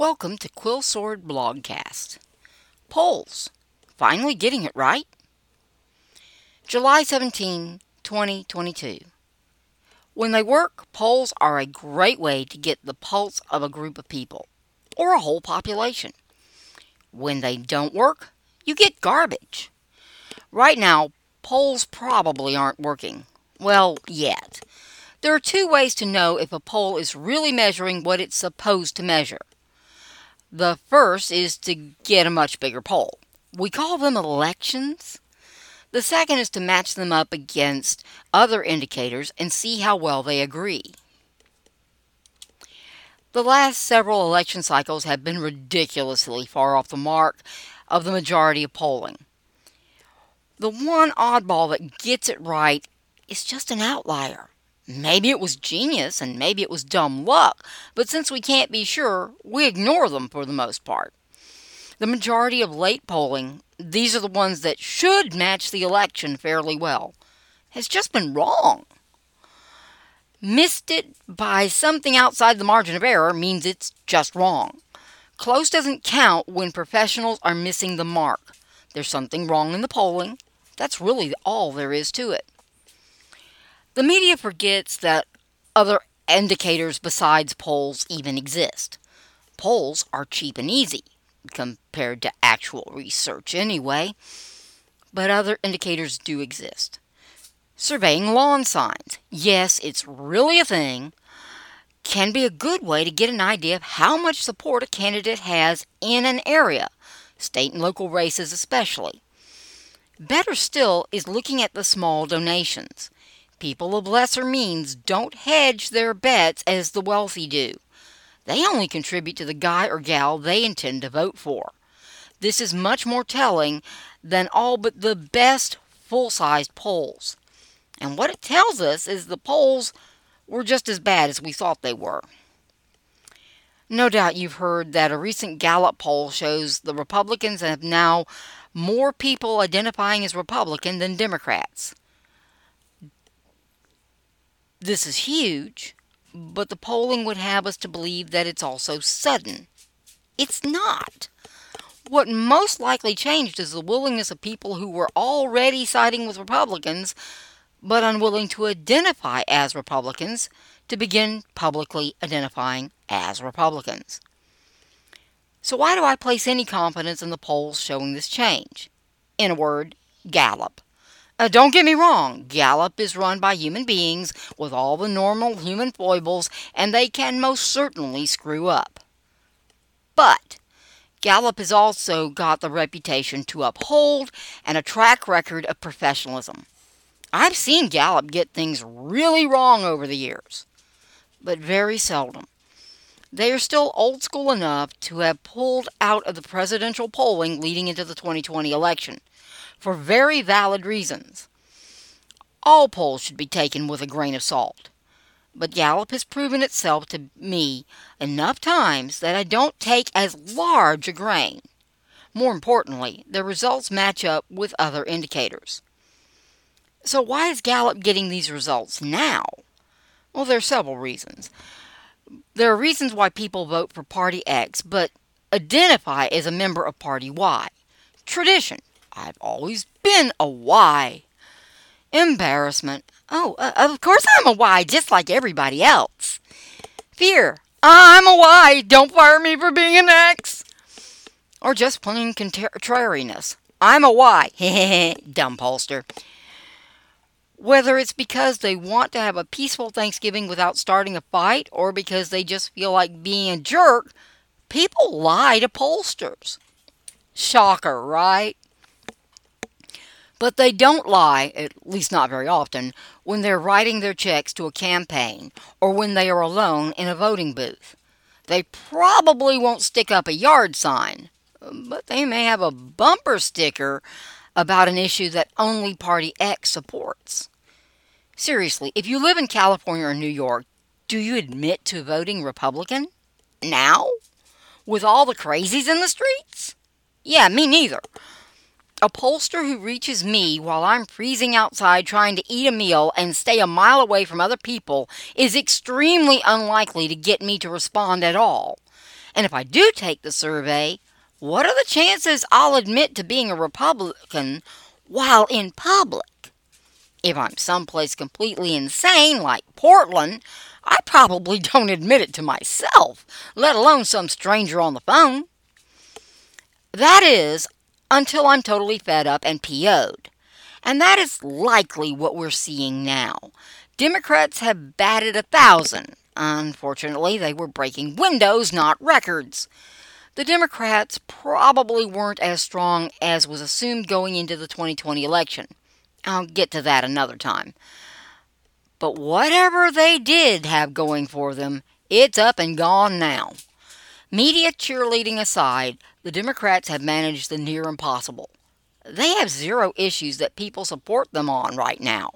Welcome to Quill Sword Blogcast. Polls. Finally getting it right? July 17, 2022. When they work, polls are a great way to get the pulse of a group of people or a whole population. When they don't work, you get garbage. Right now, polls probably aren't working. Well, yet. There are two ways to know if a poll is really measuring what it's supposed to measure. The first is to get a much bigger poll. We call them elections. The second is to match them up against other indicators and see how well they agree. The last several election cycles have been ridiculously far off the mark of the majority of polling. The one oddball that gets it right is just an outlier. Maybe it was genius and maybe it was dumb luck, but since we can't be sure, we ignore them for the most part. The majority of late polling, these are the ones that should match the election fairly well, has just been wrong. Missed it by something outside the margin of error means it's just wrong. Close doesn't count when professionals are missing the mark. There's something wrong in the polling. That's really all there is to it. The media forgets that other indicators besides polls even exist. Polls are cheap and easy compared to actual research, anyway, but other indicators do exist. Surveying lawn signs. Yes, it's really a thing. Can be a good way to get an idea of how much support a candidate has in an area, state and local races especially. Better still is looking at the small donations. People of lesser means don't hedge their bets as the wealthy do. They only contribute to the guy or gal they intend to vote for. This is much more telling than all but the best full sized polls. And what it tells us is the polls were just as bad as we thought they were. No doubt you've heard that a recent Gallup poll shows the Republicans have now more people identifying as Republican than Democrats. This is huge, but the polling would have us to believe that it's also sudden. It's not. What most likely changed is the willingness of people who were already siding with Republicans but unwilling to identify as Republicans to begin publicly identifying as Republicans. So, why do I place any confidence in the polls showing this change? In a word, Gallup. Uh, don't get me wrong, Gallup is run by human beings with all the normal human foibles, and they can most certainly screw up. But Gallup has also got the reputation to uphold and a track record of professionalism. I've seen Gallup get things really wrong over the years, but very seldom. They are still old school enough to have pulled out of the presidential polling leading into the 2020 election for very valid reasons. All polls should be taken with a grain of salt. But Gallup has proven itself to me enough times that I don't take as large a grain. More importantly, the results match up with other indicators. So, why is Gallup getting these results now? Well, there are several reasons. There are reasons why people vote for Party X but identify as a member of Party Y. Tradition. I've always been a Y. Embarrassment. Oh, uh, of course I'm a Y, just like everybody else. Fear. I'm a Y. Don't fire me for being an X. Or just plain contrariness. I'm a Y. Dumb pollster. Whether it's because they want to have a peaceful Thanksgiving without starting a fight or because they just feel like being a jerk, people lie to pollsters. Shocker, right? But they don't lie, at least not very often, when they're writing their checks to a campaign or when they are alone in a voting booth. They probably won't stick up a yard sign, but they may have a bumper sticker about an issue that only Party X supports. Seriously, if you live in California or New York, do you admit to voting Republican? Now? With all the crazies in the streets? Yeah, me neither. A pollster who reaches me while I'm freezing outside trying to eat a meal and stay a mile away from other people is extremely unlikely to get me to respond at all. And if I do take the survey, what are the chances I'll admit to being a Republican while in public? If I'm someplace completely insane like Portland, I probably don't admit it to myself, let alone some stranger on the phone. That is, until I'm totally fed up and PO'd. And that is likely what we're seeing now. Democrats have batted a thousand. Unfortunately, they were breaking windows, not records. The Democrats probably weren't as strong as was assumed going into the 2020 election. I'll get to that another time. But whatever they did have going for them, it's up and gone now. Media cheerleading aside, the Democrats have managed the near impossible. They have zero issues that people support them on right now.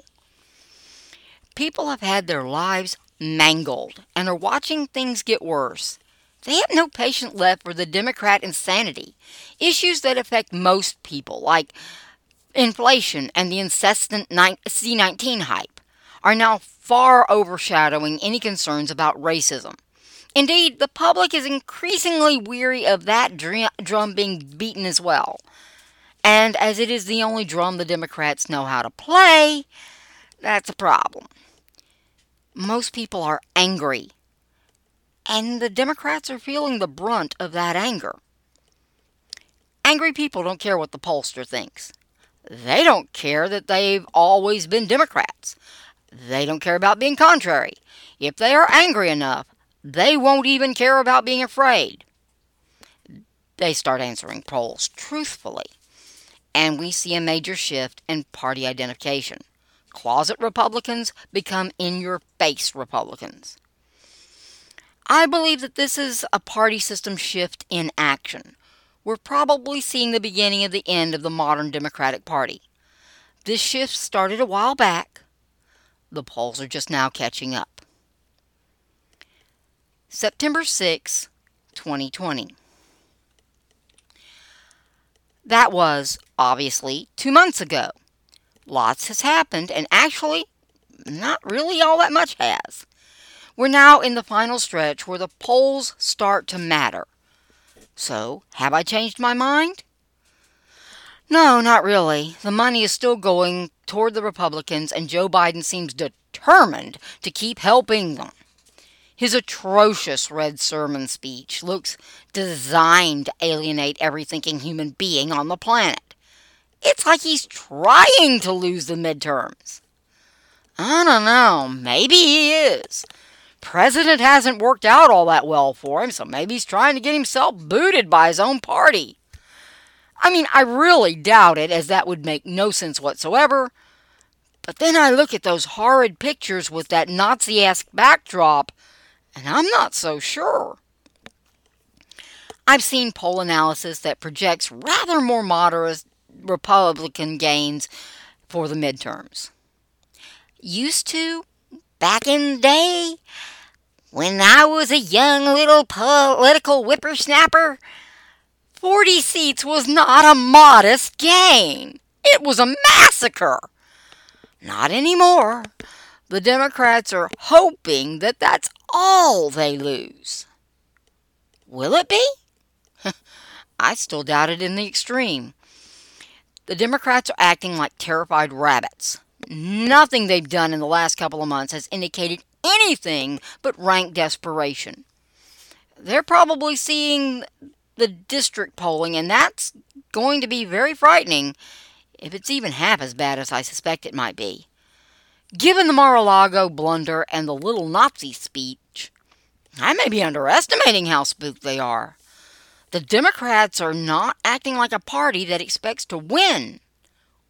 People have had their lives mangled and are watching things get worse. They have no patience left for the Democrat insanity. Issues that affect most people, like inflation and the incessant C19 hype, are now far overshadowing any concerns about racism. Indeed, the public is increasingly weary of that drum being beaten as well. And as it is the only drum the Democrats know how to play, that's a problem most people are angry. And the Democrats are feeling the brunt of that anger. Angry people don't care what the pollster thinks. They don't care that they've always been Democrats. They don't care about being contrary. If they are angry enough, they won't even care about being afraid. They start answering polls truthfully. And we see a major shift in party identification closet Republicans become in your face Republicans. I believe that this is a party system shift in action. We're probably seeing the beginning of the end of the modern Democratic Party. This shift started a while back. The polls are just now catching up. September 6, 2020. That was, obviously, two months ago lots has happened, and actually, not really all that much has. We're now in the final stretch where the polls start to matter. So, have I changed my mind? No, not really. The money is still going toward the Republicans, and Joe Biden seems determined to keep helping them. His atrocious red sermon speech looks designed to alienate every thinking human being on the planet. It's like he's trying to lose the midterms. I don't know. Maybe he is. President hasn't worked out all that well for him, so maybe he's trying to get himself booted by his own party. I mean, I really doubt it, as that would make no sense whatsoever. But then I look at those horrid pictures with that Nazi esque backdrop, and I'm not so sure. I've seen poll analysis that projects rather more moderate Republican gains for the midterms. Used to, back in the day, when I was a young little political whippersnapper, 40 seats was not a modest gain. It was a massacre. Not anymore. The Democrats are hoping that that's all they lose. Will it be? I still doubt it in the extreme. The Democrats are acting like terrified rabbits. Nothing they've done in the last couple of months has indicated anything but rank desperation. They're probably seeing the district polling, and that's going to be very frightening if it's even half as bad as I suspect it might be. Given the Mar a Lago blunder and the little Nazi speech, I may be underestimating how spooked they are. The Democrats are not acting like a party that expects to win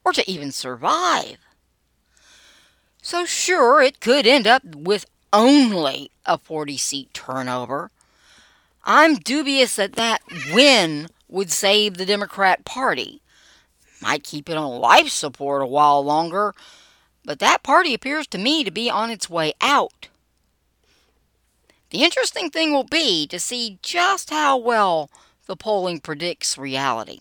or to even survive. So, sure, it could end up with only a 40 seat turnover. I'm dubious that that win would save the Democrat Party. Might keep it on life support a while longer, but that party appears to me to be on its way out. The interesting thing will be to see just how well the polling predicts reality.